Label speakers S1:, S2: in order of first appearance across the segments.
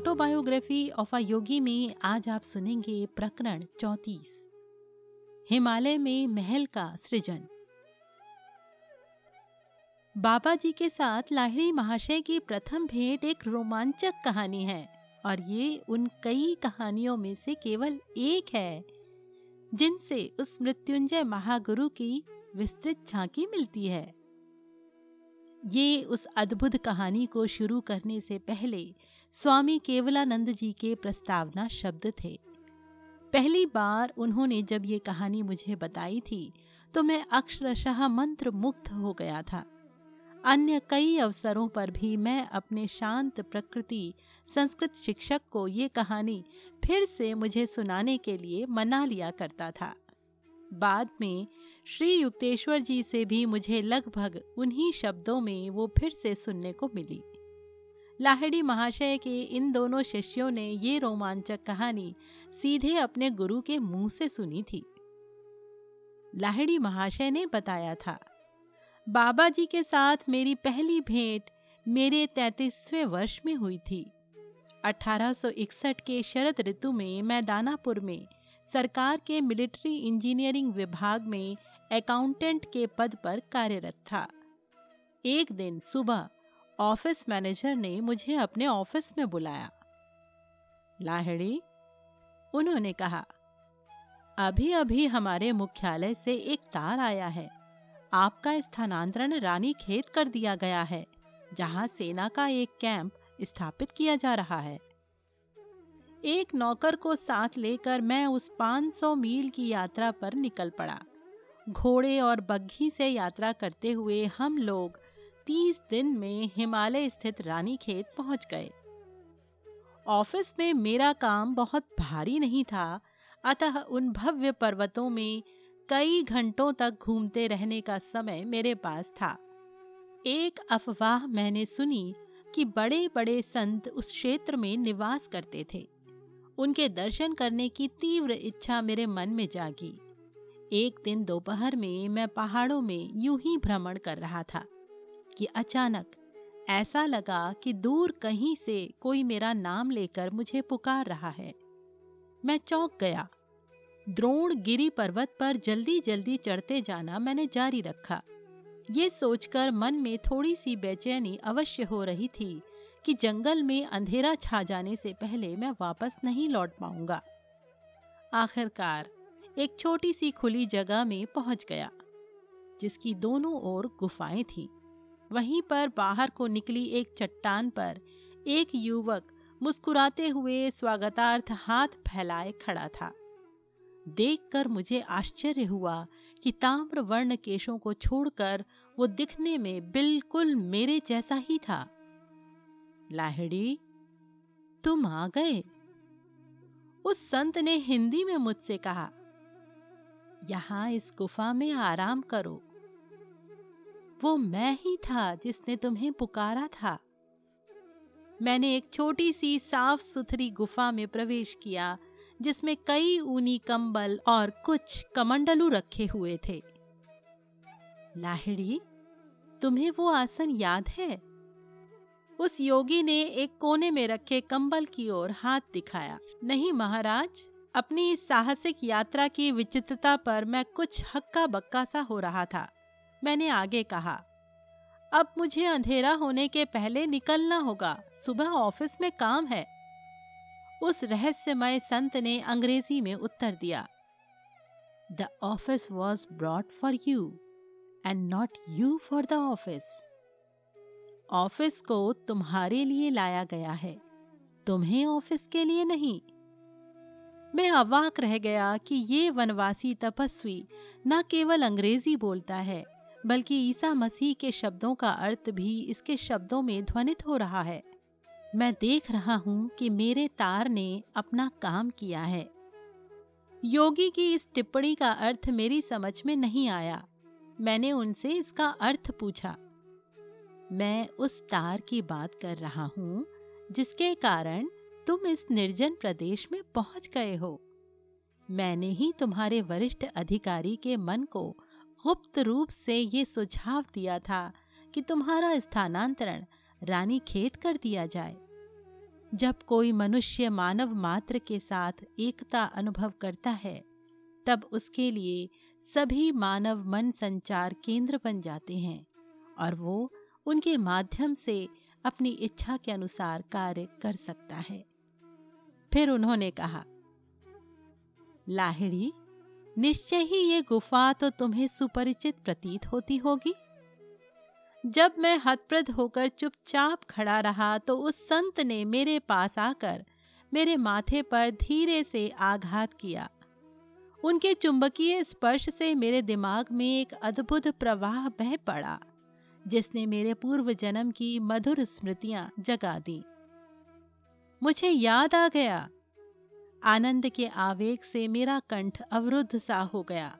S1: Autobiography of अ योगी में आज आप सुनेंगे प्रकरण चौतीस। हिमालय में महल का सृजन। बाबा जी के साथ लाहिड़ी महाशय की प्रथम भेंट एक रोमांचक कहानी है और ये उन कई कहानियों में से केवल एक है, जिनसे उस मृत्युंजय महागुरु की विस्तृत झांकी मिलती है। ये उस अद्भुत कहानी को शुरू करने से पहले स्वामी केवलानंद जी के प्रस्तावना शब्द थे। पहली बार उन्होंने जब ये कहानी मुझे बताई थी तो मैं अक्षरशः मंत्र मुग्ध हो गया था। अन्य कई अवसरों पर भी मैं अपने शांत प्रकृति, संस्कृत शिक्षक को ये कहानी फिर से मुझे सुनाने के लिए मना लिया करता था। बाद में श्री युक्तेश्वर जी से भी मुझे लगभग उन्हीं शब्दों में वो फिर से सुनने को मिली। लाहिड़ी महाशय के इन दोनों शिष्यों ने ये रोमांचक कहानी सीधे अपने गुरु के मुँह से सुनी थी। लाहिड़ी महाशय ने बताया था, बाबा जी के साथ मेरी पहली भेंट मेरे तैतीसवें वर्ष में हुई थी। 1861 के शरद ऋतु में मैं दानापुर में सरकार के मिलिट्री इंजीनियरिंग विभाग में अकाउंटेंट के पद पर कार्यरत था। एक दिन सुबह ऑफ़िस मैनेजर ने मुझे अपने ऑफ़िस में बुलाया। लाहड़ी, उन्होंने कहा अभी अभी हमारे मुख्यालय से एक तार आया है। आपका स्थानांतरण रानी खेत कर दिया गया है, जहाँ सेना का एक कैंप स्थापित किया जा रहा है। एक नौकर को साथ लेकर मैं उस 500 मील की यात्रा पर निकल पड़ा। घोड़े और बग्घी से यात्रा करते हुए हम लोग तीस दिन में हिमालय स्थित रानी खेत पहुँच गए। ऑफ़िस में मेरा काम बहुत भारी नहीं था, अतः उन भव्य पर्वतों में कई घंटों तक घूमते रहने का समय मेरे पास था। एक अफवाह मैंने सुनी कि बड़े बड़े संत उस क्षेत्र में निवास करते थे। उनके दर्शन करने की तीव्र इच्छा मेरे मन में जागी। एक दिन दोपहर में मैं पहाड़ों में यूँ ही भ्रमण कर रहा था। कि अचानक ऐसा लगा कि दूर कहीं से कोई मेरा नाम लेकर मुझे पुकार रहा है। मैं चौंक गया। द्रोण गिरी पर्वत पर जल्दी जल्दी चढ़ते जाना मैंने जारी रखा। ये सोचकर मन में थोड़ी सी बेचैनी अवश्य हो रही थी कि जंगल में अंधेरा छा जाने से पहले मैं वापस नहीं लौट पाऊँगा। आखिरकार एक छोटी सी खुली जगह में पहुँच गया, जिसकी दोनों ओर गुफाएँ थीं। वहीं पर बाहर को निकली एक चट्टान पर एक युवक मुस्कुराते हुए स्वागतार्थ हाथ फैलाए खड़ा था। देखकर मुझे आश्चर्य हुआ कि ताम्र वर्ण केशों को छोड़कर वो दिखने में बिल्कुल मेरे जैसा ही था। लाहिड़ी, तुम आ गए? उस संत ने हिंदी में मुझसे कहा, यहाँ इस गुफा में आराम करो। वो मैं ही था जिसने तुम्हें पुकारा था। मैंने एक छोटी सी साफ़ सुथरी गुफा में प्रवेश किया, जिसमें कई ऊनी कंबल और कुछ कमंडलू रखे हुए थे। लाहिड़ी, तुम्हें वो आसन याद है? उस योगी ने एक कोने में रखे कंबल की ओर हाथ दिखाया। नहीं महाराज, अपनी इस साहसिक यात्रा की विचित्रता पर मैं कुछ हक्का बक्का सा हो रहा था। मैंने आगे कहा, अब मुझे अंधेरा होने के पहले निकलना होगा। सुबह ऑफ़िस में काम है। उस रहस्यमय संत ने अंग्रेज़ी में उत्तर दिया the office was broad for you and not you for the office office को तुम्हारे लिए लाया गया है, तुम्हें ऑफ़िस के लिए नहीं। मैं अवाक रह गया कि ये वनवासी तपस्वी न केवल अंग्रेज़ी बोलता है बल्कि ईसा मसीह के शब्दों का अर्थ भी इसके शब्दों में ध्वनित हो रहा है। मैं देख रहा हूँ कि मेरे तार ने अपना काम किया है। योगी की इस टिप्पणी का अर्थ मेरी समझ में नहीं आया। मैंने उनसे इसका अर्थ पूछा। मैं उस तार की बात कर रहा हूँ, जिसके कारण तुम इस निर्जन प्रदेश में पहुँच गए हो। मैंने ही तुम्हारे वरिष्ठ अधिकारी के मन को गुप्त रूप से ये सुझाव दिया था कि तुम्हारा स्थानांतरण रानी खेत कर दिया जाए। जब कोई मनुष्य मानव मात्र के साथ एकता अनुभव करता है, तब उसके लिए सभी मानव मन संचार केंद्र बन जाते हैं और वो उनके माध्यम से अपनी इच्छा के अनुसार कार्य कर सकता है। फिर उन्होंने कहा, लाहिड़ी निश्चय ही ये गुफा तो तुम्हें सुपरिचित प्रतीत होती होगी। जब मैं हतप्रद होकर चुपचाप खड़ा रहा तो उस संत ने मेरे पास आकर मेरे माथे पर धीरे से आघात किया। उनके चुंबकीय स्पर्श से मेरे दिमाग में एक अद्भुत प्रवाह बह पड़ा, जिसने मेरे पूर्व जन्म की मधुर स्मृतियाँ जगा दी। मुझे याद आ गया आनंद के आवेग से मेरा कंठ अवरुद्ध सा हो गया।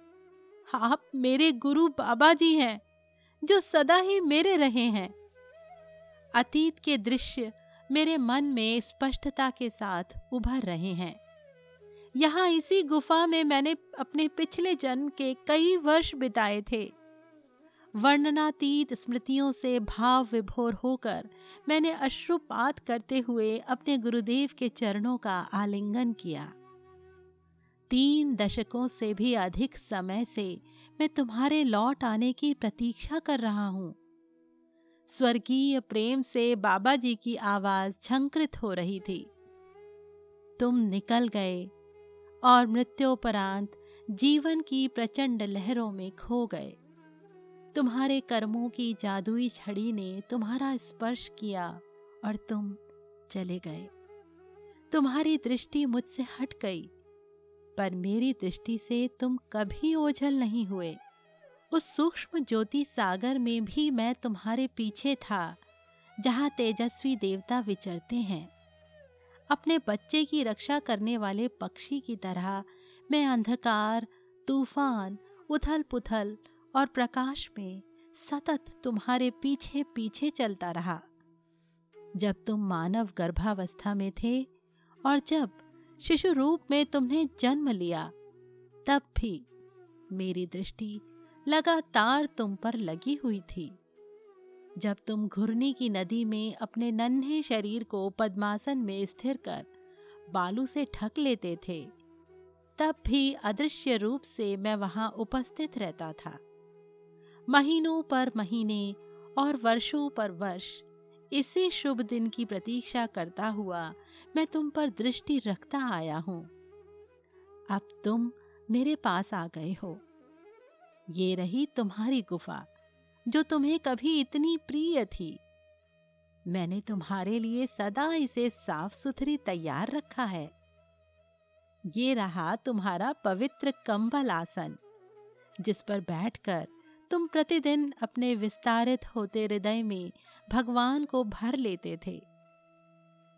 S1: आप मेरे गुरु बाबा जी हैं, जो सदा ही मेरे रहे हैं। अतीत के दृश्य मेरे मन में स्पष्टता के साथ उभर रहे हैं। यहाँ इसी गुफा में मैंने अपने पिछले जन्म के कई वर्ष बिताए थे। वर्णनातीत स्मृतियों से भाव विभोर होकर मैंने अश्रुपात करते हुए अपने गुरुदेव के चरणों का आलिंगन किया। तीन दशकों से भी अधिक समय से मैं तुम्हारे लौट आने की प्रतीक्षा कर रहा हूँ। स्वर्गीय प्रेम से बाबा जी की आवाज़ झंकृत हो रही थी। तुम निकल गए और मृत्योपरांत जीवन की प्रचंड लहरों में खो गए। तुम्हारे कर्मों की जादुई छड़ी ने तुम्हारा स्पर्श किया और तुम चले गए। तुम्हारी दृष्टि मुझसे हट गई, पर मेरी दृष्टि से तुम कभी ओझल नहीं हुए। उस सूक्ष्म ज्योति सागर में भी मैं तुम्हारे पीछे था, जहाँ तेजस्वी देवता विचरते हैं। अपने बच्चे की रक्षा करने वाले पक्षी की तरह मैं अंधकार, तूफ़ान उथल पुथल और प्रकाश में सतत तुम्हारे पीछे पीछे चलता रहा। जब तुम मानव गर्भावस्था में थे और जब शिशु रूप में तुमने जन्म लिया, तब भी मेरी दृष्टि लगातार तुम पर लगी हुई थी। जब तुम घुरनी की नदी में अपने नन्हे शरीर को पद्मासन में स्थिर कर बालू से ढक लेते थे, तब भी अदृश्य रूप से मैं वहाँ उपस्थित रहता था। महीनों पर महीने और वर्षों पर वर्ष। इसी शुभ दिन की प्रतीक्षा करता हुआ मैं तुम पर दृष्टि रखता आया हूँ। अब तुम मेरे पास आ गए हो। ये रही तुम्हारी गुफा, जो तुम्हें कभी इतनी प्रिय थी। मैंने तुम्हारे लिए सदा इसे साफ़ सुथरी तैयार रखा है। ये रहा तुम्हारा पवित्र कंबल आसन, जिस पर बैठकर तुम प्रतिदिन अपने विस्तारित होते हृदय में भगवान को भर लेते थे।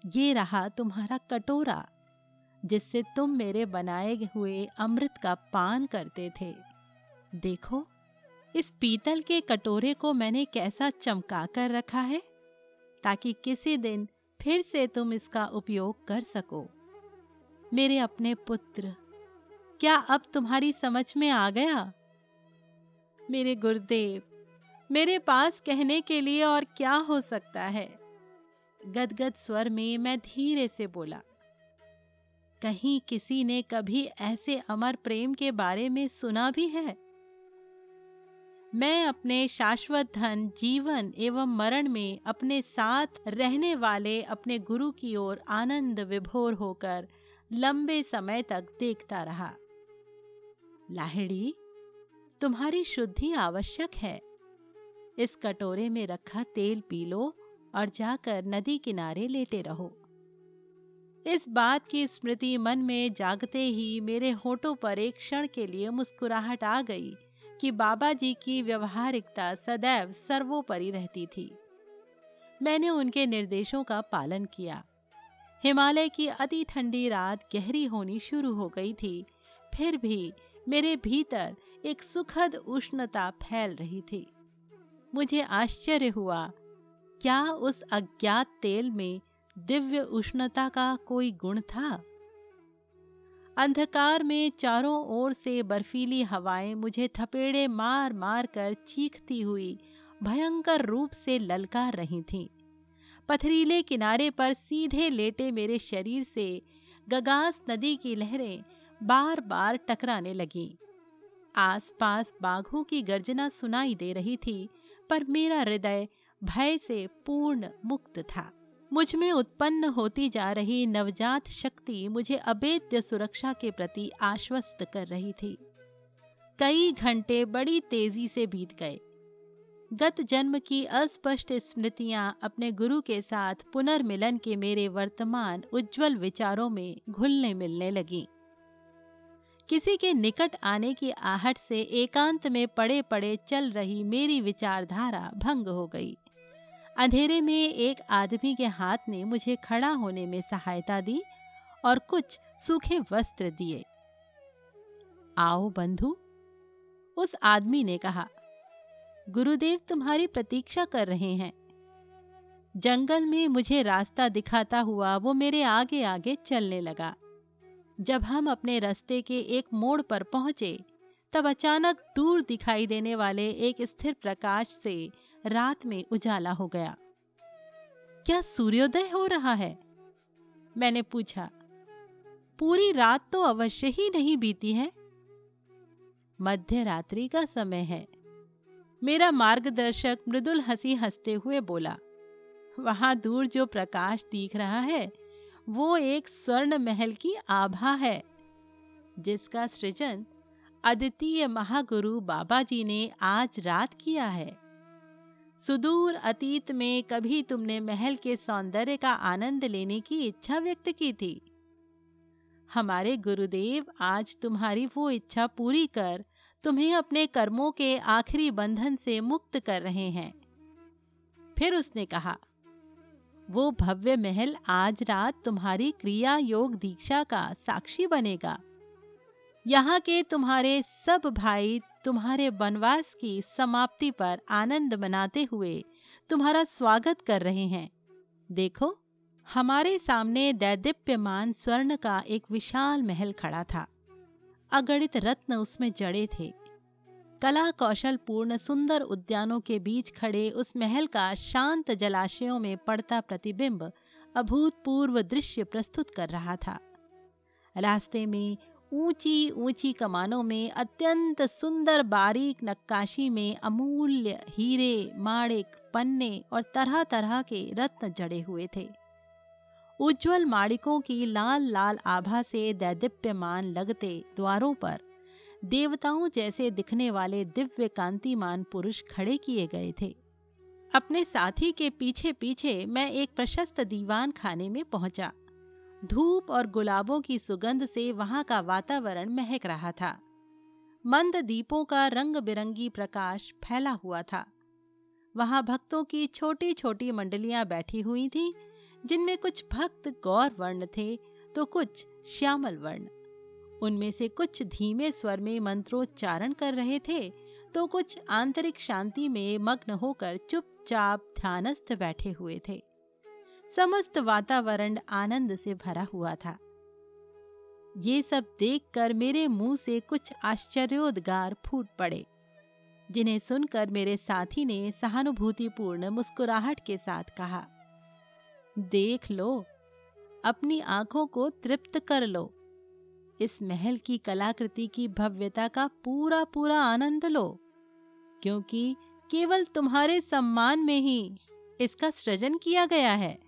S1: ये रहा तुम्हारा कटोरा, जिससे तुम मेरे बनाए हुए अमृत का पान करते थे। देखो, इस पीतल के कटोरे को मैंने कैसा चमका कर रखा है, ताकि किसी दिन फिर से तुम इसका उपयोग कर सको। मेरे अपने पुत्र, क्या अब तुम्हारी समझ में आ गया? मेरे गुरुदेव, मेरे पास कहने के लिए और क्या हो सकता है? गदगद स्वर में मैं धीरे से बोला, कहीं किसी ने कभी ऐसे अमर प्रेम के बारे में सुना भी है? मैं अपने शाश्वत धन, जीवन एवं मरण में अपने साथ रहने वाले अपने गुरु की ओर आनंद विभोर होकर लंबे समय तक देखता रहा। लाहिड़ी तुम्हारी शुद्धि आवश्यक है। इस कटोरे में रखा तेल पी लो और जाकर नदी किनारे लेटे रहो। इस बात की स्मृति मन में जागते ही मेरे होठों पर एक क्षण के लिए मुस्कुराहट आ गई कि बाबा जी की व्यवहारिकता सदैव सर्वोपरि रहती थी। मैंने उनके निर्देशों का पालन किया। हिमालय की अति ठंडी रात गहरी होनी शुरू हो गई थी, फिर भी मेरे भीतर एक सुखद उष्णता फैल रही थी। मुझे आश्चर्य हुआ, क्या उस अज्ञात तेल में दिव्य उष्णता का कोई गुण था? अंधकार में चारों ओर से बर्फीली हवाएँ मुझे थपेड़े मार मार कर चीखती हुई भयंकर रूप से ललकार रही थीं। पथरीले किनारे पर सीधे लेटे मेरे शरीर से गगास नदी की लहरें बार बार टकराने लगीं। आसपास बाघों की गर्जना सुनाई दे रही थी, पर मेरा हृदय भय से पूर्ण मुक्त था। मुझमें उत्पन्न होती जा रही नवजात शक्ति मुझे अभेद्य सुरक्षा के प्रति आश्वस्त कर रही थी। कई घंटे बड़ी तेज़ी से बीत गए। गत जन्म की अस्पष्ट स्मृतियाँ अपने गुरु के साथ पुनर्मिलन के मेरे वर्तमान उज्जवल विचारों में घुलने मिलने लगी। किसी के निकट आने की आहट से एकांत में पड़े पड़े चल रही मेरी विचारधारा भंग हो गई। अंधेरे में एक आदमी के हाथ ने मुझे खड़ा होने में सहायता दी और कुछ सूखे वस्त्र दिए। आओ बंधु, उस आदमी ने कहा, गुरुदेव तुम्हारी प्रतीक्षा कर रहे हैं। जंगल में मुझे रास्ता दिखाता हुआ वो मेरे आगे आगे चलने लगा। जब हम अपने रास्ते के एक मोड़ पर पहुँचे, तब अचानक दूर दिखाई देने वाले एक स्थिर प्रकाश से रात में उजाला हो गया। क्या सूर्योदय हो रहा है? मैंने पूछा। पूरी रात तो अवश्य ही नहीं बीती है। मध्य रात्रि का समय है। मेरा मार्गदर्शक मृदुल हँसी हँसते हुए बोला, वहाँ दूर जो प्रकाश दिख रहा है वो एक स्वर्ण महल की आभा है, जिसका सृजन अद्वितीय महागुरु बाबा जी ने आज रात किया है। सुदूर अतीत में कभी तुमने महल के सौंदर्य का आनंद लेने की इच्छा व्यक्त की थी। हमारे गुरुदेव आज तुम्हारी वो इच्छा पूरी कर तुम्हें अपने कर्मों के आखिरी बंधन से मुक्त कर रहे हैं। फिर उसने कहा वो भव्य महल आज रात तुम्हारी क्रिया योग दीक्षा का साक्षी बनेगा। यहाँ के तुम्हारे सब भाई तुम्हारे वनवास की समाप्ति पर आनंद मनाते हुए तुम्हारा स्वागत कर रहे हैं। देखो, हमारे सामने दैदिप्यमान स्वर्ण का एक विशाल महल खड़ा था। अगणित रत्न उसमें जड़े थे। कला कौशल पूर्ण सुंदर उद्यानों के बीच खड़े उस महल का शांत जलाशयों में पड़ता प्रतिबिंब अभूतपूर्व दृश्य प्रस्तुत कर रहा था। रास्ते में ऊँची ऊँची कमानों में, अत्यंत सुंदर बारीक नक्काशी में अमूल्य हीरे, माणिक, पन्ने और तरह तरह के रत्न जड़े हुए थे। उज्जवल माणिकों की लाल लाल आभा से दैदिप्यमान लगते द्वारों पर देवताओं जैसे दिखने वाले दिव्य कांतिमान पुरुष खड़े किए गए थे। अपने साथी के पीछे पीछे मैं एक प्रशस्त दीवान खाने में पहुँचा। धूप और गुलाबों की सुगंध से वहाँ का वातावरण महक रहा था। मंद दीपों का रंग बिरंगी प्रकाश फैला हुआ था। वहाँ भक्तों की छोटी छोटी मंडलियाँ बैठी हुई थी, जिनमें कुछ भक्त गौर वर्ण थे तो कुछ श्यामल वर्ण। उनमें से कुछ धीमे स्वर में मंत्रोच्चारण कर रहे थे तो कुछ आंतरिक शांति में मग्न होकर चुपचाप ध्यानस्थ बैठे हुए थे। समस्त वातावरण आनंद से भरा हुआ था। ये सब देखकर मेरे मुँह से कुछ आश्चर्योद्गार फूट पड़े, जिन्हें सुनकर मेरे साथी ने सहानुभूतिपूर्ण मुस्कुराहट के साथ कहा, देख लो, अपनी आँखों को तृप्त कर लो। इस महल की कलाकृति की भव्यता का पूरा पूरा आनंद लो, क्योंकि केवल तुम्हारे सम्मान में ही इसका सृजन किया गया है।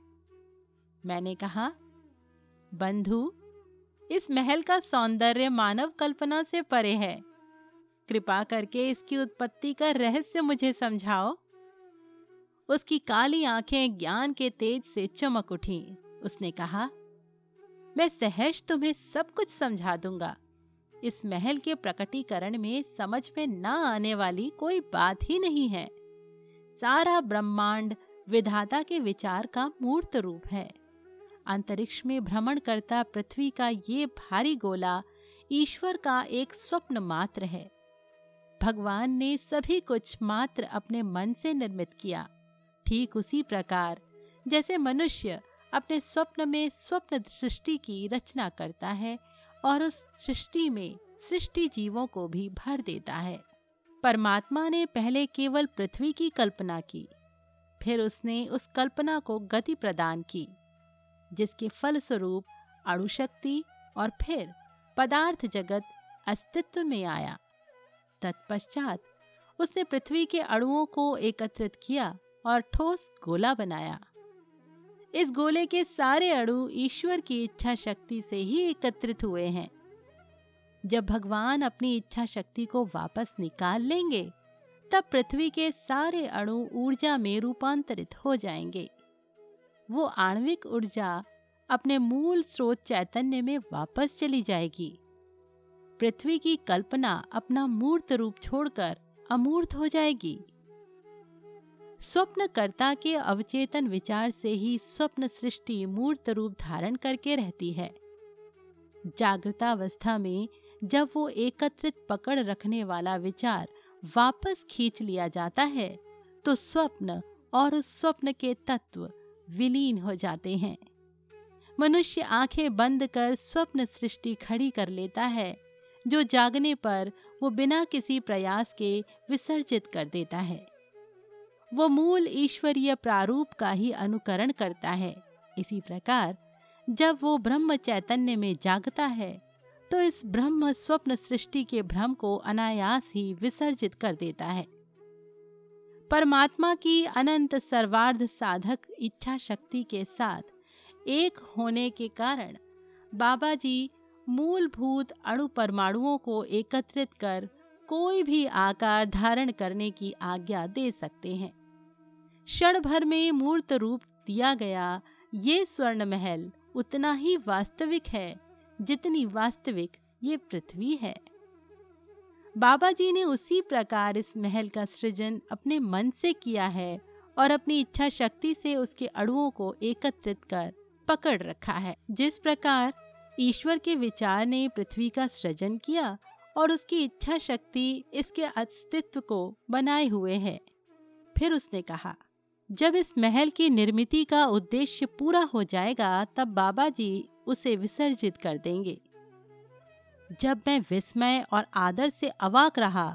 S1: मैंने कहा, बंधु, इस महल का सौंदर्य मानव कल्पना से परे है। कृपा करके इसकी उत्पत्ति का रहस्य मुझे समझाओ। उसकी काली आँखें ज्ञान के तेज से चमक उठी। उसने कहा मैं सहज तुम्हें सब कुछ समझा दूँगा। इस महल के प्रकटीकरण में समझ में न आने वाली कोई बात ही नहीं है। सारा ब्रह्मांड विधाता के विचार का मूर्त रूप है। अंतरिक्ष में भ्रमण करता पृथ्वी का ये भारी गोला ईश्वर का एक स्वप्न मात्र है। भगवान ने सभी कुछ मात्र अपने मन से निर्मित किया। ठीक उसी प्रकार, जैसे मनुष्य अपने स्वप्न में स्वप्न सृष्टि की रचना करता है और उस सृष्टि में सृष्टि जीवों को भी भर देता है। परमात्मा ने पहले केवल पृथ्वी की कल्पना की, फिर उसने उस कल्पना को गति प्रदान की, जिसके फलस्वरूप अणुशक्ति और फिर पदार्थ जगत अस्तित्व में आया। तत्पश्चात उसने पृथ्वी के अणुओं को एकत्रित किया और ठोस गोला बनाया। इस गोले के सारे अणु ईश्वर की इच्छा शक्ति से ही एकत्रित हुए हैं। जब भगवान अपनी इच्छा शक्ति को वापस निकाल लेंगे, तब पृथ्वी के सारे अणु ऊर्जा में रूपांतरित हो जाएँगे। वो आणविक ऊर्जा अपने मूल स्रोत चैतन्य में वापस चली जाएगी। पृथ्वी की कल्पना अपना मूर्त रूप छोड़कर अमूर्त हो जाएगी। स्वप्नकर्ता के अवचेतन विचार से ही स्वप्न सृष्टि मूर्त रूप धारण करके रहती है। जागृतावस्था में जब वो एकत्रित पकड़ रखने वाला विचार वापस खींच लिया जाता है तो स्वप्न और उस स्वप्न के तत्व विलीन हो जाते हैं। मनुष्य आँखें बंद कर स्वप्न सृष्टि खड़ी कर लेता है, जो जागने पर वो बिना किसी प्रयास के विसर्जित कर देता है। वो मूल ईश्वरीय प्रारूप का ही अनुकरण करता है। इसी प्रकार, जब वो ब्रह्म चैतन्य में जागता है तो इस ब्रह्म स्वप्न सृष्टि के भ्रम को अनायास ही विसर्जित कर देता है। परमात्मा की अनंत सर्वार्ध साधक इच्छा शक्ति के साथ एक होने के कारण बाबा जी मूलभूत अणु परमाणुओं को एकत्रित कर कोई भी आकार धारण करने की आज्ञा दे सकते हैं। क्षण भर में मूर्त रूप दिया गया। ये स्वर्ण महल उतना ही वास्तविक है, जितनी वास्तविक ये पृथ्वी है। बाबा जी ने उसी प्रकार इस महल का सृजन अपने मन से किया है और अपनी इच्छा शक्ति से उसके अड़ुओं को एकत्रित कर पकड़ रखा है। जिस प्रकार ईश्वर के विचार ने पृथ्वी का सृजन किया और उसकी इच्छा शक्ति इसके अस्तित्व को बनाए हुए है, फिर उसने कहा जब इस महल की निर्मिति का उद्देश्य पूरा हो जाएगा, तब बाबा जी उसे विसर्जित कर देंगे। जब मैं विस्मय और आदर से अवाक रहा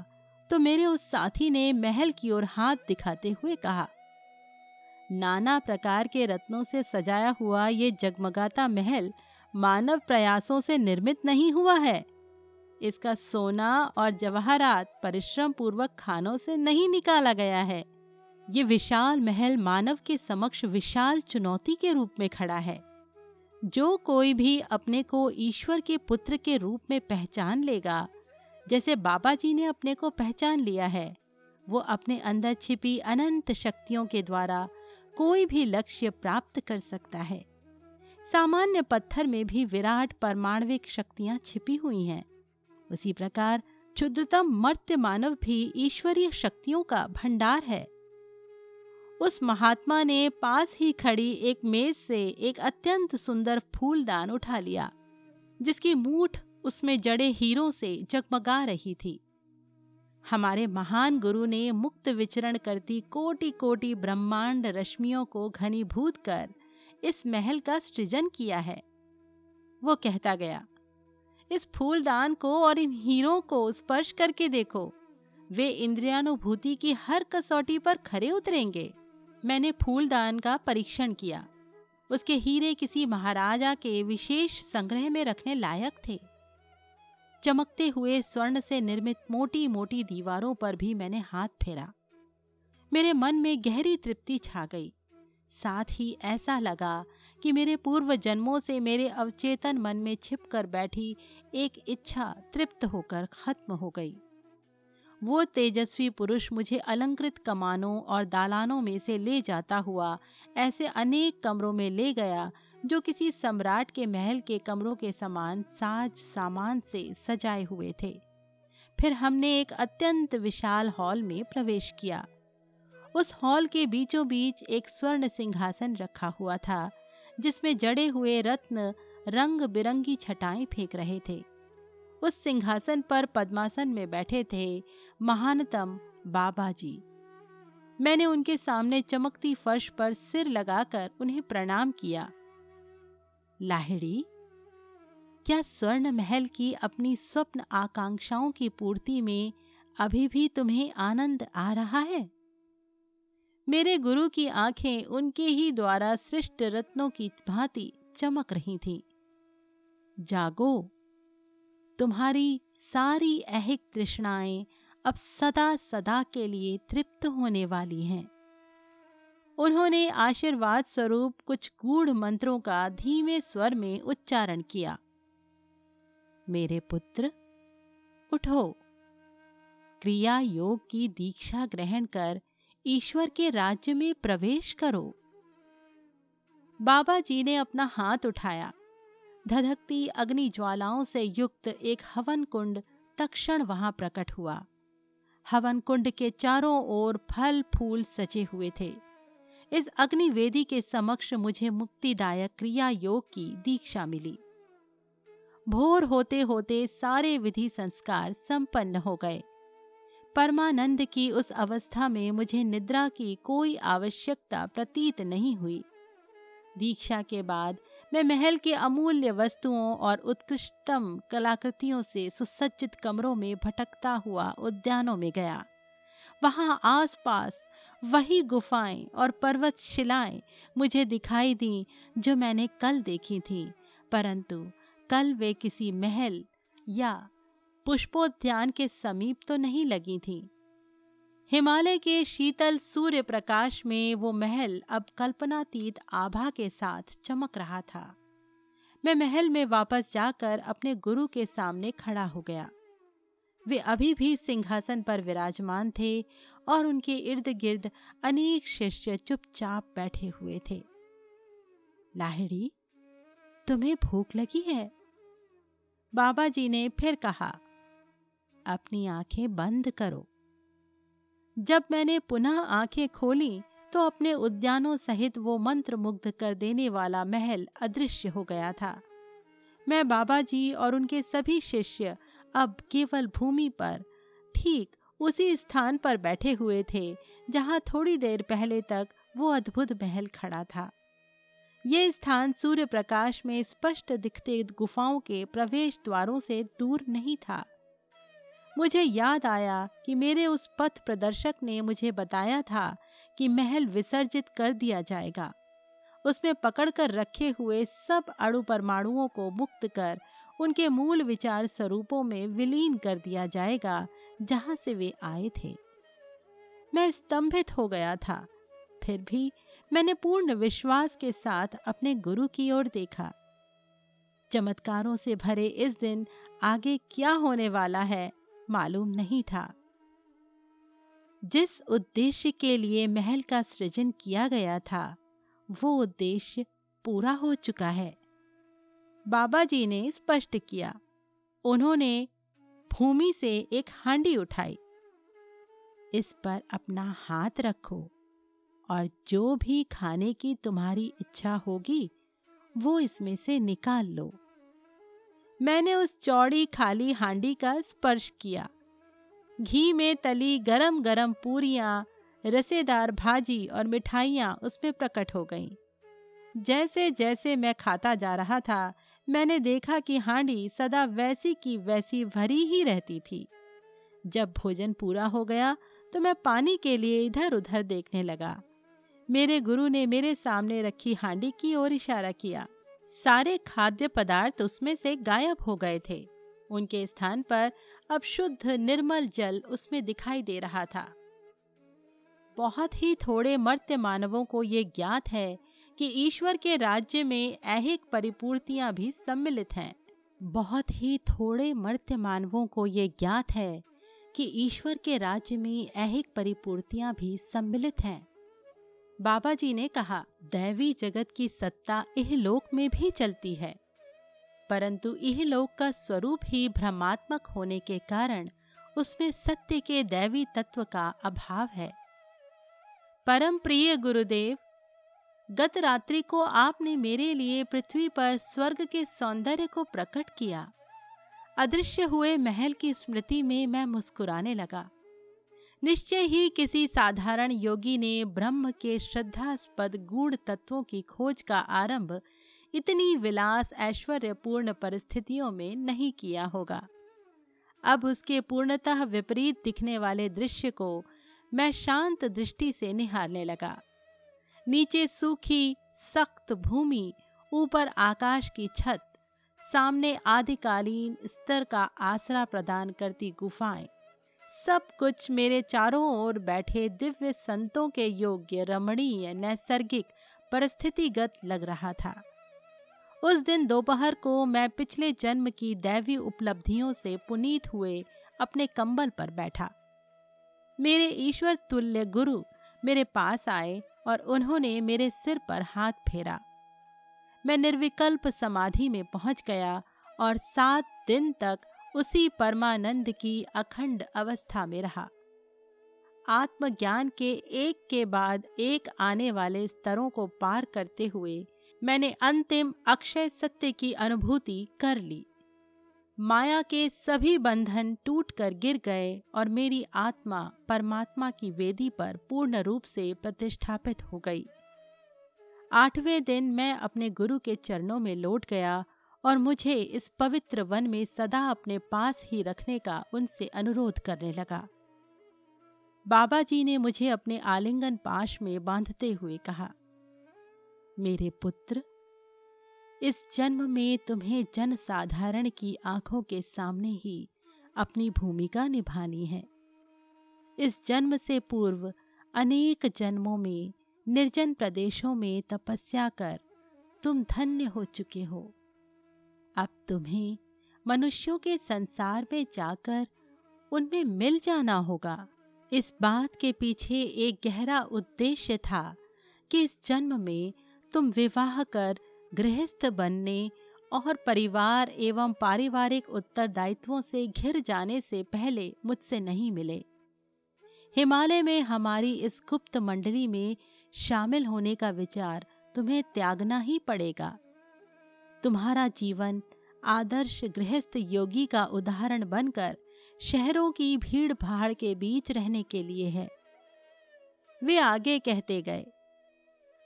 S1: तो मेरे उस साथी ने महल की ओर हाथ दिखाते हुए कहा, नाना प्रकार के रत्नों से सजाया हुआ ये जगमगाता महल मानव प्रयासों से निर्मित नहीं हुआ है। इसका सोना और जवाहरात परिश्रम पूर्वक खानों से नहीं निकाला गया है। ये विशाल महल मानव के समक्ष विशाल चुनौती के रूप में खड़ा है। जो कोई भी अपने को ईश्वर के पुत्र के रूप में पहचान लेगा, जैसे बाबा जी ने अपने को पहचान लिया है, वो अपने अंदर छिपी अनंत शक्तियों के द्वारा कोई भी लक्ष्य प्राप्त कर सकता है। सामान्य पत्थर में भी विराट परमाणविक शक्तियाँ छिपी हुई हैं। उसी प्रकार क्षुद्रतम मर्त्य मानव भी ईश्वरीय शक्तियों का भंडार है। उस महात्मा ने पास ही खड़ी एक मेज से एक अत्यंत सुंदर फूलदान उठा लिया, जिसकी मूठ उसमें जड़े हीरों से जगमगा रही थी। हमारे महान गुरु ने मुक्त विचरण करती कोटि कोटि ब्रह्मांड रश्मियों को घनीभूत कर इस महल का सृजन किया है। वो कहता गया, इस फूलदान को और इन हीरों को स्पर्श करके देखो। वे इंद्रियानुभूति की हर कसौटी पर खरे उतरेंगे। मैंने फूलदान का परीक्षण किया। उसके हीरे किसी महाराजा के विशेष संग्रह में रखने लायक थे। चमकते हुए स्वर्ण से निर्मित मोटी मोटी दीवारों पर भी मैंने हाथ फेरा। मेरे मन में गहरी तृप्ति छा गई। साथ ही ऐसा लगा कि मेरे पूर्व जन्मों से मेरे अवचेतन मन में छिप कर बैठी एक इच्छा तृप्त होकर खत्म हो गई। वो तेजस्वी पुरुष मुझे अलंकृत कमानों और दालानों में से ले जाता हुआ ऐसे अनेक कमरों में ले गया, जो किसी सम्राट के महल के कमरों के समान साज सामान से सजाए हुए थे। फिर हमने एक अत्यंत विशाल हॉल में प्रवेश किया। उस हॉल के बीचों बीच एक स्वर्ण सिंहासन रखा हुआ था, जिसमें जड़े हुए रत्न रंग बिरंगी छटाएँ फेंक रहे थे। उस सिंहासन पर पद्मासन में बैठे थे महानतम बाबा जी मैंने उनके सामने चमकती फर्श पर सिर लगाकर उन्हें प्रणाम किया। लाहिड़ी, क्या स्वर्ण महल की अपनी स्वप्न आकांक्षाओं की पूर्ति में अभी भी तुम्हें आनंद आ रहा है? मेरे गुरु की आँखें उनके ही द्वारा सृष्ट रत्नों की भांति चमक रही थीं। जागो, तुम्हारी सारी ऐहिक तृष्णाएँ अब सदा सदा के लिए तृप्त होने वाली हैं। उन्होंने आशीर्वाद स्वरूप कुछ गूढ़ मंत्रों का धीमे स्वर में उच्चारण किया। मेरे पुत्र, उठो। क्रिया योग की दीक्षा ग्रहण कर ईश्वर के राज्य में प्रवेश करो। बाबा जी ने अपना हाथ उठाया। धधकती अग्नि ज्वालाओं से युक्त एक हवन कुंड तक्षण वहाँ प्रकट हुआ। हवन कुंड के चारों ओर फल फूल सचे हुए थे। इस अग्निवेदी के समक्ष मुझे मुक्तिदायक क्रिया योग की दीक्षा मिली। भोर होते होते सारे विधि संस्कार संपन्न हो गए। परमानंद की उस अवस्था में मुझे निद्रा की कोई आवश्यकता प्रतीत नहीं हुई। दीक्षा के बाद मैं महल के अमूल्य वस्तुओं और उत्कृष्टतम कलाकृतियों से सुसज्जित कमरों में भटकता हुआ उद्यानों में गया। वहाँ आसपास वही गुफाएँ और पर्वत शिलाएँ मुझे दिखाई दी, जो मैंने कल देखी थी। परंतु कल वे किसी महल या पुष्पोद्यान के समीप तो नहीं लगी थी। हिमालय के शीतल सूर्य प्रकाश में वो महल अब कल्पनातीत आभा के साथ चमक रहा था। मैं महल में वापस जाकर अपने गुरु के सामने खड़ा हो गया। वे अभी भी सिंहासन पर विराजमान थे और उनके इर्द गिर्द अनेक शिष्य चुपचाप बैठे हुए थे। लाहिड़ी, तुम्हें भूख लगी है? बाबा जी ने फिर कहा, अपनी आँखें बंद करो। जब मैंने पुनः आँखें खोली तो अपने उद्यानों सहित वो मंत्र मुग्ध कर देने वाला महल अदृश्य हो गया था। मैं बाबा जी और उनके सभी शिष्य अब केवल भूमि पर, ठीक उसी स्थान पर बैठे हुए थे, जहाँ थोड़ी देर पहले तक वो अद्भुत महल खड़ा था। ये स्थान सूर्य प्रकाश में स्पष्ट दिखते गुफाओं के प्रवेश द्वारों से दूर नहीं था। मुझे याद आया कि मेरे उस पथ प्रदर्शक ने मुझे बताया था कि महल विसर्जित कर दिया जाएगा। उसमें पकड़कर रखे हुए सब अणु परमाणुओं को मुक्त कर उनके मूल विचार स्वरूपों में विलीन कर दिया जाएगा, जहाँ से वे आए थे। मैं स्तंभित हो गया था। फिर भी मैंने पूर्ण विश्वास के साथ अपने गुरु की ओर देखा। चमत्कारों से भरे इस दिन आगे क्या होने वाला है? मालूम नहीं था। जिस उद्देश्य के लिए महल का सृजन किया गया था, वो उद्देश्य पूरा हो चुका है। बाबा जी ने स्पष्ट किया। उन्होंने भूमि से एक हांडी उठाई। इस पर अपना हाथ रखो और जो भी खाने की तुम्हारी इच्छा होगी, वो इसमें से निकाल लो। मैंने उस चौड़ी खाली हांडी का स्पर्श किया। घी में तली गरम गरम पूरियाँ, रसेदार भाजी और मिठाइयाँ उसमें प्रकट हो गईं। जैसे जैसे मैं खाता जा रहा था, मैंने देखा कि हांडी सदा वैसी की वैसी भरी ही रहती थी। जब भोजन पूरा हो गया तो मैं पानी के लिए इधर उधर देखने लगा। मेरे गुरु ने मेरे सामने रखी हांडी की ओर इशारा किया। सारे खाद्य पदार्थ उसमें से गायब हो गए थे। उनके स्थान पर अब शुद्ध निर्मल जल उसमें दिखाई दे रहा था। बहुत ही थोड़े मर्त्य मानवों को ये ज्ञात है कि ईश्वर के राज्य में ऐहिक परिपूर्तियाँ भी सम्मिलित हैं। बहुत ही थोड़े मर्त्य मानवों को ये ज्ञात है कि ईश्वर के राज्य में ऐहिक परिपूर्तियाँ भी सम्मिलित हैं। बाबा जी ने कहा, दैवी जगत की सत्ता इहलोक में भी चलती है। परंतु इहलोक का स्वरूप ही भ्रमात्मक होने के कारण उसमें सत्य के दैवी तत्व का अभाव है। परम प्रिय गुरुदेव, गत रात्रि को आपने मेरे लिए पृथ्वी पर स्वर्ग के सौंदर्य को प्रकट किया। अदृश्य हुए महल की स्मृति में मैं मुस्कुराने लगा। निश्चय ही किसी साधारण योगी ने ब्रह्म के श्रद्धास्पद गूढ़ तत्वों की खोज का आरंभ इतनी विलास, ऐश्वर्यपूर्ण परिस्थितियों में नहीं किया होगा। अब उसके पूर्णतः विपरीत दिखने वाले दृश्य को मैं शांत दृष्टि से निहारने लगा। नीचे सूखी, सख्त भूमि, ऊपर आकाश की छत, सामने आदिकालीन स्तर का आसरा प्रदान करती गुफाएँ सब कुछ मेरे चारों ओर बैठे दिव्य संतों के योग्य रमणीय नैसर्गिक परिस्थितिगत लग रहा था। उस दिन दोपहर को मैं पिछले जन्म की दैवी उपलब्धियों से पुनीत हुए अपने कंबल पर बैठा। मेरे ईश्वर तुल्य गुरु मेरे पास आए और उन्होंने मेरे सिर पर हाथ फेरा। मैं निर्विकल्प समाधि में पहुँच गया और सात दिन तक उसी परमानंद की अखंड अवस्था में रहा। आत्मज्ञान के एक के बाद एक आने वाले स्तरों को पार करते हुए मैंने अंतिम अक्षय सत्य की अनुभूति कर ली। माया के सभी बंधन टूटकर गिर गए और मेरी आत्मा परमात्मा की वेदी पर पूर्ण रूप से प्रतिष्ठापित हो गई। आठवें दिन मैं अपने गुरु के चरणों में लौट गया और मुझे इस पवित्र वन में सदा अपने पास ही रखने का उनसे अनुरोध करने लगा। बाबा जी ने मुझे अपने आलिंगन पाश में बांधते हुए कहा, मेरे पुत्र, इस जन्म में तुम्हें जन साधारण की आँखों के सामने ही अपनी भूमिका निभानी है। इस जन्म से पूर्व अनेक जन्मों में, निर्जन प्रदेशों में तपस्या कर तुम धन्य हो चुके हो। अब तुम्हें मनुष्यों के संसार में जाकर उनमें मिल जाना होगा। इस बात के पीछे एक गहरा उद्देश्य था कि इस जन्म में तुम विवाह कर गृहस्थ बनने और परिवार एवं पारिवारिक उत्तरदायित्वों से घिर जाने से पहले मुझसे नहीं मिले। हिमालय में हमारी इस गुप्त मंडली में शामिल होने का विचार तुम्हें त्यागना ही पड़ेगा। तुम्हारा जीवन आदर्श गृहस्थ योगी का उदाहरण बनकर शहरों की भीड़ भाड़ के बीच रहने के लिए है। वे आगे कहते गए,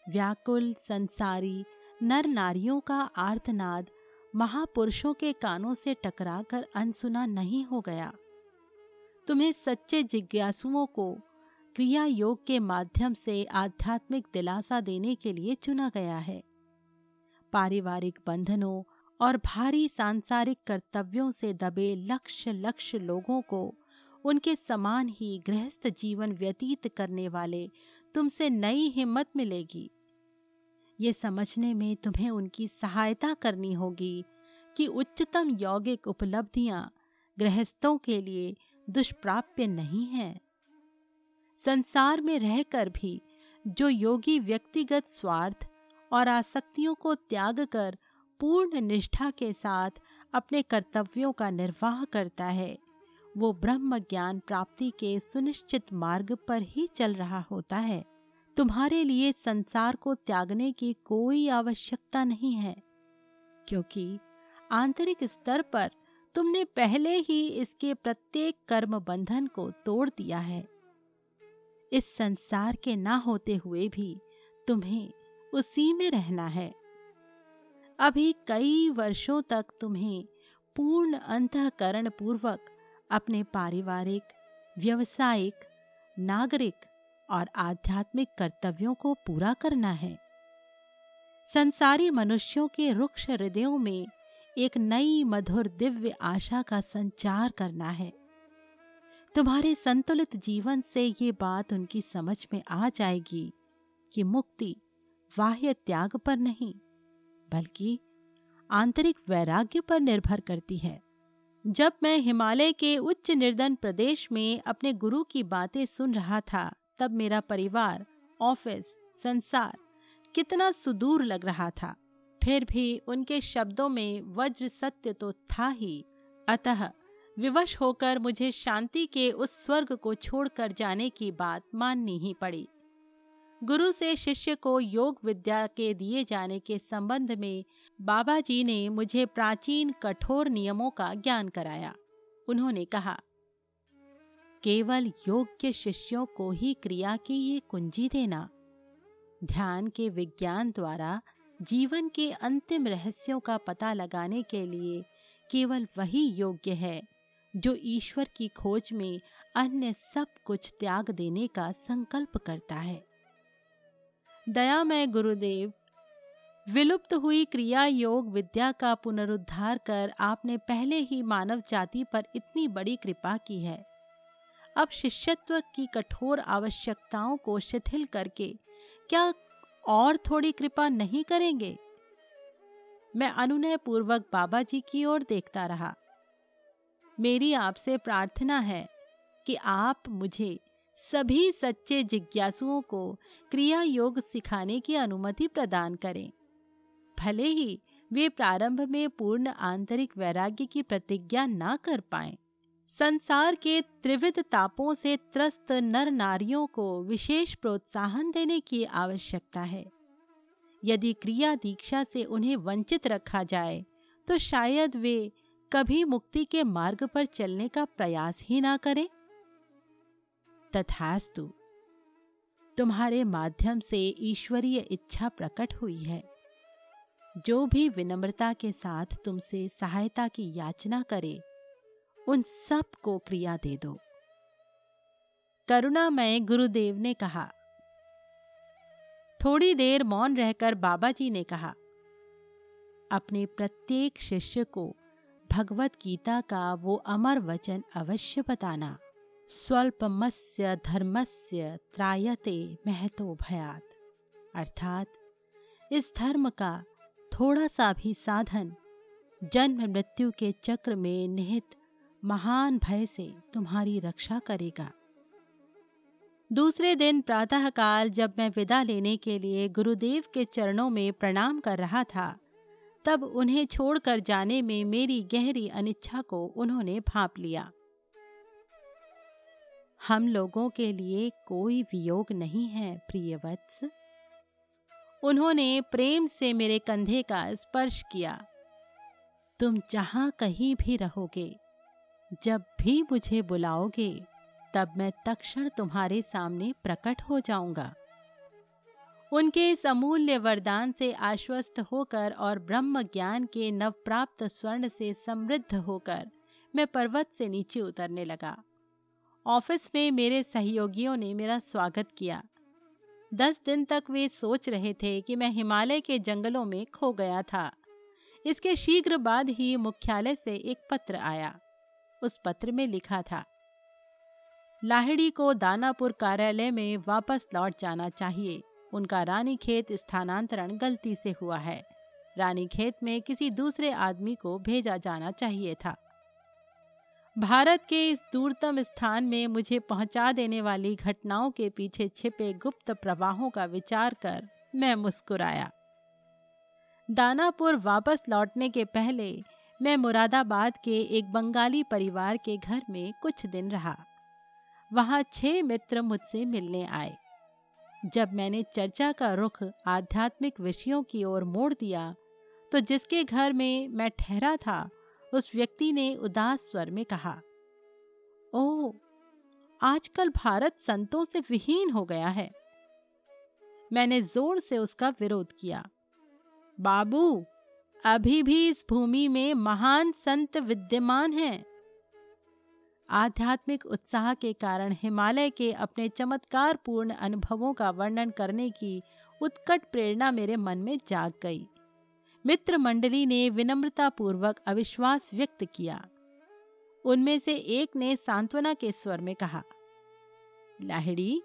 S1: व्याकुल, संसारी, नर नारियों का आर्तनाद महापुरुषों के कानों से टकराकर अनसुना नहीं हो गया। तुम्हें सच्चे जिज्ञासुओं को क्रिया योग के माध्यम से आध्यात्मिक दिलासा देने के लिए चुना गया है। पारिवारिक बंधनों और भारी सांसारिक कर्तव्यों से दबे लक्ष्य लक्ष्य लोगों को उनके समान ही गृहस्थ जीवन व्यतीत करने वाले तुमसे नई हिम्मत मिलेगी। ये समझने में तुम्हें उनकी सहायता करनी होगी कि उच्चतम यौगिक उपलब्धियाँ गृहस्थों के लिए दुष्प्राप्य नहीं है। संसार में रहकर भी जो योगी व्यक्तिगत स्वार्थ और आसक्तियों को त्याग कर पूर्ण निष्ठा के साथ अपने कर्तव्यों का निर्वाह करता है। वो ब्रह्म ज्ञान प्राप्ति के सुनिश्चित मार्ग पर ही चल रहा होता है। तुम्हारे लिए संसार को त्यागने की कोई आवश्यकता नहीं है, क्योंकि आंतरिक स्तर पर तुमने पहले ही इसके प्रत्येक कर्म बंधन को तोड़ दिया है। इस संसार के ना होते हुए भी तुम्हें उसी में रहना है। अभी कई वर्षों तक तुम्हें पूर्ण अंतकरण पूर्वक अपने पारिवारिक, व्यवसायिक, नागरिक और आध्यात्मिक कर्तव्यों को पूरा करना है। संसारी मनुष्यों के रुक्ष हृदयों में एक नई मधुर दिव्य आशा का संचार करना है। तुम्हारे संतुलित जीवन से ये बात उनकी समझ में आ जाएगी कि मुक्ति बाह्य त्याग पर नहीं, बल्कि आंतरिक वैराग्य पर निर्भर करती है। जब मैं हिमालय के उच्च निर्धन प्रदेश में अपने गुरु की बातें सुन रहा था, तब मेरा परिवार, ऑफ़िस, संसार कितना सुदूर लग रहा था। फिर भी उनके शब्दों में वज्र सत्य तो था ही। अतः विवश होकर मुझे शांति के उस स्वर्ग को छोड़कर जाने की बात माननी ही पड़ी। गुरु से शिष्य को योग विद्या के दिए जाने के संबंध में बाबा जी ने मुझे प्राचीन कठोर नियमों का ज्ञान कराया। उन्होंने कहा, केवल योग्य शिष्यों को ही क्रिया की ये कुंजी देना। ध्यान के विज्ञान द्वारा जीवन के अंतिम रहस्यों का पता लगाने के लिए केवल वही योग्य है, जो ईश्वर की खोज में अन्य सब कुछ त्याग देने का संकल्प करता है। दयामय गुरुदेव। विलुप्त हुई क्रिया योग विद्या का पुनरुद्धार कर आपने पहले ही मानव जाति पर इतनी बड़ी कृपा की है। अब शिष्यत्व की कठोर आवश्यकताओं को शिथिल करके क्या और थोड़ी कृपा नहीं करेंगे? मैं अनुनय पूर्वक बाबा जी की ओर देखता रहा। मेरी आपसे प्रार्थना है कि आप मुझे सभी सच्चे जिज्ञासुओं को क्रिया योग सिखाने की अनुमति प्रदान करें। भले ही वे प्रारंभ में पूर्ण आंतरिक वैराग्य की प्रतिज्ञा ना कर पाए, संसार के त्रिविध तापों से त्रस्त नर नारियों को विशेष प्रोत्साहन देने की आवश्यकता है। यदि क्रिया दीक्षा से उन्हें वंचित रखा जाए तो शायद वे कभी मुक्ति के मार्ग पर चलने का प्रयास ही ना करें। तथास्तु। तुम्हारे माध्यम से ईश्वरीय इच्छा प्रकट हुई है। जो भी विनम्रता के साथ तुमसे सहायता की याचना करे, उन सबको क्रिया दे दो। करुणामय गुरुदेव ने कहा। थोड़ी देर मौन रहकर बाबा जी ने कहा, अपने प्रत्येक शिष्य को भगवत गीता का वो अमर वचन अवश्य बताना। स्वल्पमस्य धर्मस्य त्रायते महतो भयात। अर्थात, इस धर्म का थोड़ा सा भी साधन जन्म मृत्यु के चक्र में निहित महान भय से तुम्हारी रक्षा करेगा। दूसरे दिन प्रातःकाल जब मैं विदा लेने के लिए गुरुदेव के चरणों में प्रणाम कर रहा था, तब उन्हें छोड़कर जाने में मेरी गहरी अनिच्छा को उन्होंने भाप लिया। हम लोगों के लिए कोई वियोग नहीं है प्रिय वत्स उन्होंने प्रेम से मेरे कंधे का स्पर्श किया। तुम जहाँ कहीं भी रहोगे, जब भी मुझे बुलाओगे, तब मैं तक्षण तुम्हारे सामने प्रकट हो जाऊँगा। उनके इस अमूल्य वरदान से आश्वस्त होकर और ब्रह्म ज्ञान के नवप्राप्त स्वर्ण से समृद्ध होकर मैं पर्वत से नीचे उतरने लगा। ऑफ़िस में मेरे सहयोगियों ने मेरा स्वागत किया। दस दिन तक वे सोच रहे थे कि मैं हिमालय के जंगलों में खो गया था। इसके शीघ्र बाद ही मुख्यालय से एक पत्र आया। उस पत्र में लिखा था, लाहिड़ी को दानापुर कार्यालय में वापस लौट जाना चाहिए। उनका रानी खेत स्थानांतरण गलती से हुआ है। रानी खेत में किसी दूसरे आदमी को भेजा जाना चाहिए था। भारत के इस दूरतम स्थान में मुझे पहुँचा देने वाली घटनाओं के पीछे छिपे गुप्त प्रवाहों का विचार कर मैं मुस्कुराया। दानापुर वापस लौटने के पहले मैं मुरादाबाद के एक बंगाली परिवार के घर में कुछ दिन रहा। वहाँ छह मित्र मुझसे मिलने आए। जब मैंने चर्चा का रुख आध्यात्मिक विषयों की ओर मोड़ दिया तो जिसके घर में मैं ठहरा था उस व्यक्ति ने उदास स्वर में कहा ओ आजकल भारत संतों से विहीन हो गया है। मैंने ज़ोर से उसका विरोध किया। बाबू, अभी भी इस भूमि में महान संत विद्यमान हैं। आध्यात्मिक उत्साह के कारण हिमालय के अपने चमत्कार पूर्ण अनुभवों का वर्णन करने की उत्कट प्रेरणा मेरे मन में जाग गई। मित्र मंडली ने विनम्रता पूर्वक अविश्वास व्यक्त किया। उनमें से एक ने सांत्वना के स्वर में कहा, लाहिड़ी,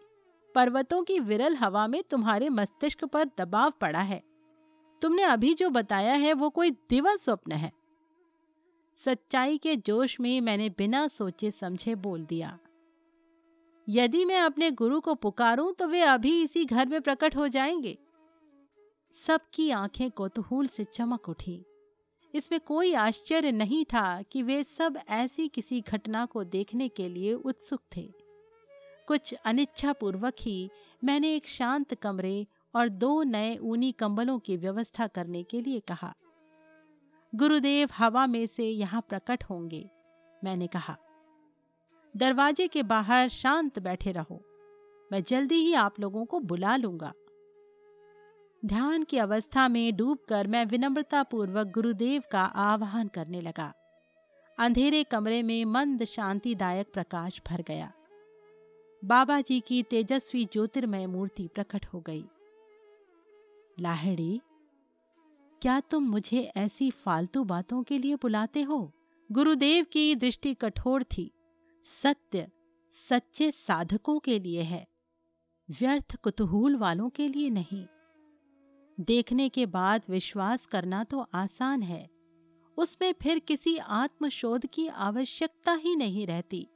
S1: पर्वतों की विरल हवा में तुम्हारे मस्तिष्क पर दबाव पड़ा है। तुमने अभी जो बताया है वो कोई दिवा स्वप्न है। सच्चाई के जोश में मैंने बिना सोचे समझे बोल दिया। यदि मैं अपने गुरु को पुकारूं तो वे अभी इसी घर में प्रकट हो जाएँगे। सबकी आँखें कोतूहल से चमक उठी। इसमें कोई आश्चर्य नहीं था कि वे सब ऐसी किसी घटना को देखने के लिए उत्सुक थे। कुछ अनिच्छा पूर्वक ही मैंने एक शांत कमरे और दो नए ऊनी कंबलों की व्यवस्था करने के लिए कहा, गुरुदेव हवा में से यहाँ प्रकट होंगे। मैंने कहा, दरवाजे के बाहर शांत बैठे रहो। मैं जल्दी ही आप लोगों को बुला लूँगा। ध्यान की अवस्था में डूबकर मैं विनम्रता पूर्वक गुरुदेव का आह्वान करने लगा। अंधेरे कमरे में मंद शांतिदायक प्रकाश भर गया। बाबा जी की तेजस्वी ज्योतिर्मय मूर्ति प्रकट हो गई। लाहिड़ी, क्या तुम मुझे ऐसी फालतू बातों के लिए बुलाते हो? गुरुदेव की दृष्टि कठोर थी। सत्य, सच्चे साधकों के लिए है। व्यर्थ कुतूहल वालों के लिए नहीं। देखने के बाद विश्वास करना तो आसान है। उसमें फिर किसी आत्मशोध की आवश्यकता ही नहीं रहती।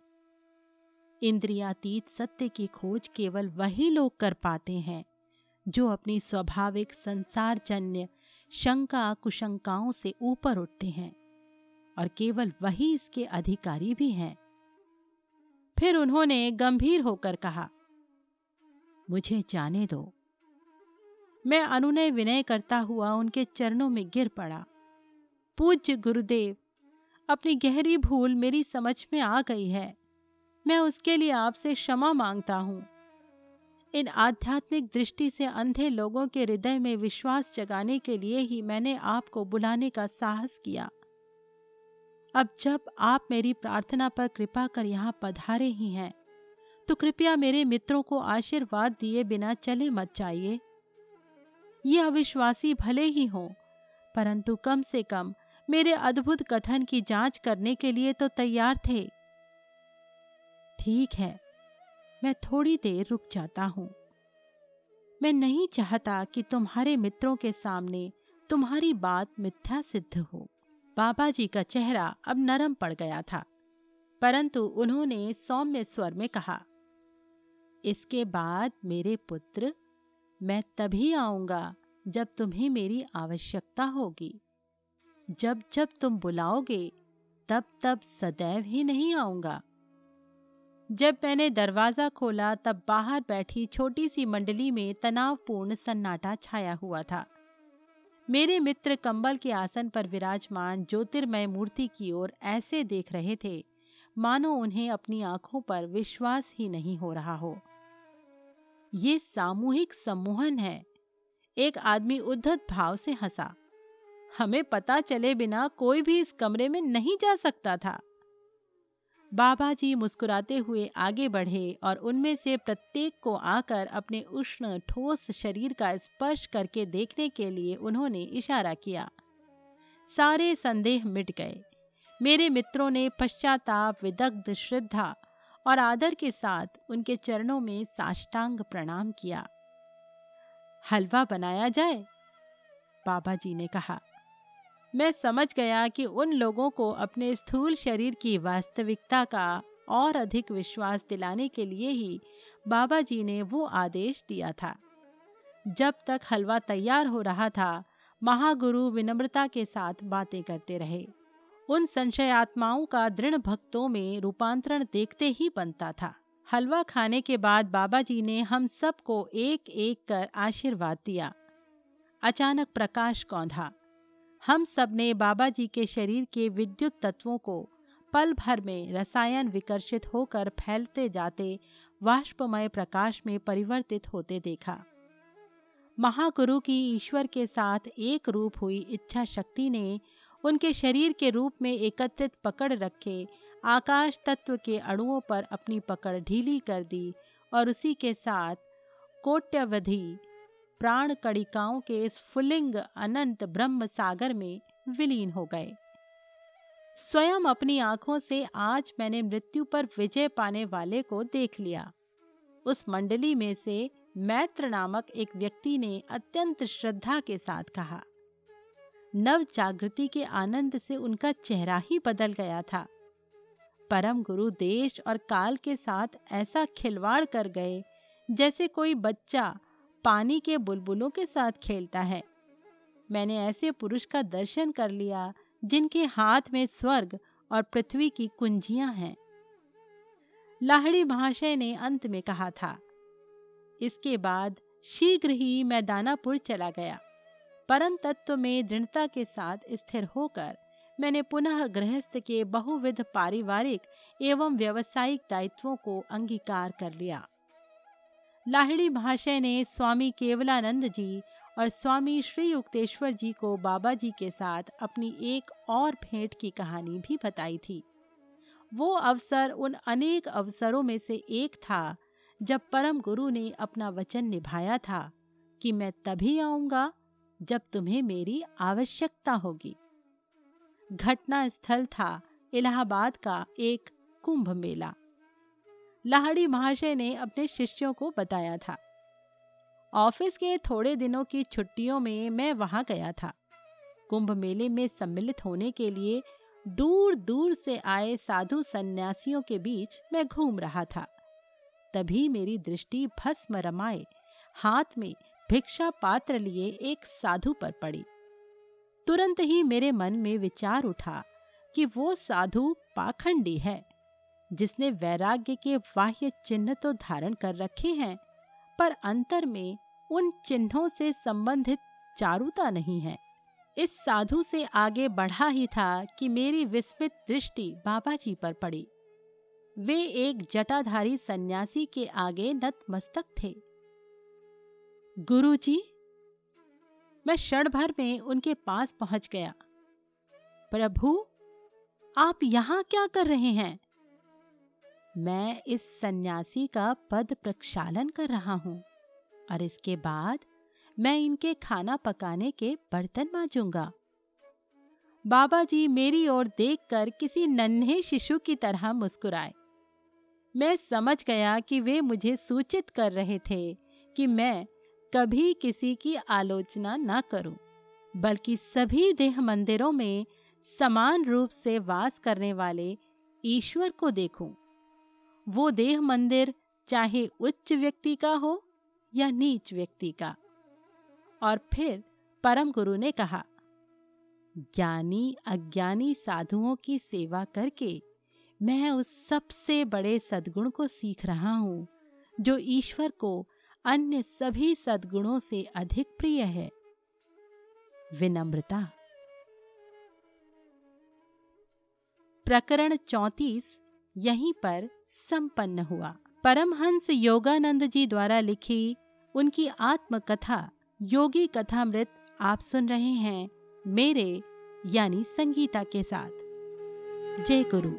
S1: इंद्रियातीत सत्य की खोज केवल वही लोग कर पाते हैं, जो अपनी स्वाभाविक संसारजन्य शंका कुशंकाओं से ऊपर उठते हैं, और केवल वही इसके अधिकारी भी हैं। फिर उन्होंने गंभीर होकर कहा, मुझे जाने दो। मैं अनुनय विनय करता हुआ उनके चरणों में गिर पड़ा। पूज्य गुरुदेव, अपनी गहरी भूल मेरी समझ में आ गई है। मैं उसके लिए आपसे क्षमा माँगता हूँ। इन आध्यात्मिक दृष्टि से अंधे लोगों के हृदय में विश्वास जगाने के लिए ही मैंने आपको बुलाने का साहस किया। अब जब आप मेरी प्रार्थना पर कृपा कर यहाँ पधारे ही हैं तो कृपया मेरे मित्रों को आशीर्वाद दिए बिना चले मत जाइए। ये अविश्वासी भले ही हों, परंतु कम से कम मेरे अद्भुत कथन की जाँच करने के लिए तो तैयार थे। ठीक है, मैं थोड़ी देर रुक जाता हूँ। मैं नहीं चाहता कि तुम्हारे मित्रों के सामने तुम्हारी बात मिथ्या सिद्ध हो। बाबा जी का चेहरा अब नरम पड़ गया था, परंतु उन्होंने सौम्य स्वर में कहा, इसके बाद मेरे पुत्र मैं तभी आऊँगा जब तुम्हें मेरी आवश्यकता होगी। जब जब तुम बुलाओगे, तब तब सदैव ही नहीं आऊँगा। जब मैंने दरवाज़ा खोला, तब बाहर बैठी छोटी सी मंडली में तनावपूर्ण सन्नाटा छाया हुआ था। मेरे मित्र कंबल के आसन पर विराजमान ज्योतिर्मय मूर्ति की ओर ऐसे देख रहे थे, मानो उन्हें अपनी आँखों पर विश्वास ही नहीं हो रहा हो। ये सामूहिक सम्मोहन है। एक आदमी उद्धत भाव से हंसा। हमें पता चले बिना कोई भी इस कमरे में नहीं जा सकता था। बाबा जी मुस्कुराते हुए आगे बढ़े और उनमें से प्रत्येक को आकर अपने उष्ण, ठोस शरीर का स्पर्श करके देखने के लिए उन्होंने इशारा किया। सारे संदेह मिट गए। मेरे मित्रों ने पश्चाताप, विदग्ध, श्रद्धा और आदर के साथ उनके चरणों में साष्टांग प्रणाम किया। हलवा बनाया जाए? बाबा जी ने कहा, मैं समझ गया कि उन लोगों को अपने स्थूल शरीर की वास्तविकता का और अधिक विश्वास दिलाने के लिए ही बाबा जी ने वो आदेश दिया था। जब तक हलवा तैयार हो रहा था, महागुरु विनम्रता के साथ बातें करते रहे। उन संशयात्माओं का दृढ़ भक्तों में रूपांतरण देखते ही बनता था। हलवा खाने के बाद बाबा जी ने हम सबको एक एक कर आशीर्वाद दिया। अचानक प्रकाश कौंधा। हम सबने बाबा जी के शरीर के विद्युत तत्वों को पल भर में रसायन विकर्षित होकर फैलते जाते, वाष्पमय प्रकाश में परिवर्तित होते देखा। महागुरु की ईश्वर के साथ एक रूप हुई इच्छा शक्ति ने उनके शरीर के रूप में एकत्रित पकड़ रखे, आकाश तत्व के अणुओं पर अपनी पकड़ ढीली कर दी और उसी के साथ कोट्यवधि प्राण कड़िकाओं के स्फुलिंग अनंत ब्रह्म सागर में विलीन हो गए। स्वयं अपनी आँखों से आज मैंने मृत्यु पर विजय पाने वाले को देख लिया। उस मंडली में से मैत्र नामक एक व्यक्ति ने अत्यंत श्रद्धा के साथ कहा नव जागृति के आनंद से उनका चेहरा ही बदल गया था। परम गुरु देश और काल के साथ ऐसा खिलवाड़ कर गए, जैसे कोई बच्चा पानी के बुलबुलों के साथ खेलता है। मैंने ऐसे पुरुष का दर्शन कर लिया, जिनके हाथ में स्वर्ग और पृथ्वी की कुंजियाँ हैं। लाहड़ी महाशय ने अंत में कहा था, इसके बाद शीघ्र ही मैं दानापुर चला गया। परम तत्व में दृढ़ता के साथ स्थिर होकर मैंने पुनः गृहस्थ के बहुविध पारिवारिक एवं व्यवसायिक दायित्वों को अंगीकार कर लिया। लाहिड़ी महाशय ने स्वामी केवलानंद जी और स्वामी श्री युक्तेश्वर जी को बाबा जी के साथ अपनी एक और भेंट की कहानी भी बताई थी। वो अवसर उन अनेक अवसरों में से एक था जब परम गुरु ने अपना वचन निभाया था कि मैं तभी आऊँगा जब तुम्हें मेरी आवश्यकता होगी। घटना स्थल था इलाहाबाद का एक कुंभ मेला। लाहड़ी महाशय ने अपने शिष्यों को बताया था। ऑफ़िस के थोड़े दिनों की छुट्टियों में मैं वहाँ गया था। कुंभ मेले में सम्मिलित होने के लिए दूर दूर से आए साधु सन्यासियों के बीच मैं घूम रहा था। तभी मेरी दृष्टि भस्म रमाए हाथ में भिक्षा पात्र लिए एक साधु पर पड़ी। तुरंत ही मेरे मन में विचार उठा कि वो साधु पाखंडी है, जिसने वैराग्य के बाह्य चिन्ह तो धारण कर रखे हैं, पर अंतर में उन चिन्हों से संबंधित चारुता नहीं है। इस साधु से आगे बढ़ा ही था कि मेरी विस्मित दृष्टि बाबा जी पर पड़ी। वे एक जटाधारी सन्यासी के आगे नतमस्तक थे। गुरुजी, मैं क्षण भर में उनके पास पहुँच गया। प्रभु, आप यहाँ क्या कर रहे हैं? मैं इस सन्यासी का पद प्रक्षालन कर रहा हूँ और इसके बाद मैं इनके खाना पकाने के बर्तन मांजूँगा। बाबा जी मेरी ओर देखकर किसी नन्हे शिशु की तरह मुस्कुराए। मैं समझ गया कि वे मुझे सूचित कर रहे थे कि मैं कभी किसी की आलोचना न करूँ, बल्कि सभी देह मंदिरों में समान रूप से वास करने वाले ईश्वर को देखूँ। वो देह मंदिर चाहे उच्च व्यक्ति का हो या नीच व्यक्ति का और फिर परम गुरु ने कहा ज्ञानी अज्ञानी साधुओं की सेवा करके मैं उस सबसे बड़े सद्गुण को सीख रहा हूँ जो ईश्वर को अन्य सभी सद्गुणों से अधिक प्रिय है। विनम्रता। प्रकरण चौतीस यहीं पर संपन्न हुआ। परमहंस योगानंद जी द्वारा लिखी उनकी आत्मकथा, योगी कथामृत, आप सुन रहे हैं मेरे, यानी संगीता के साथ। जय गुरु।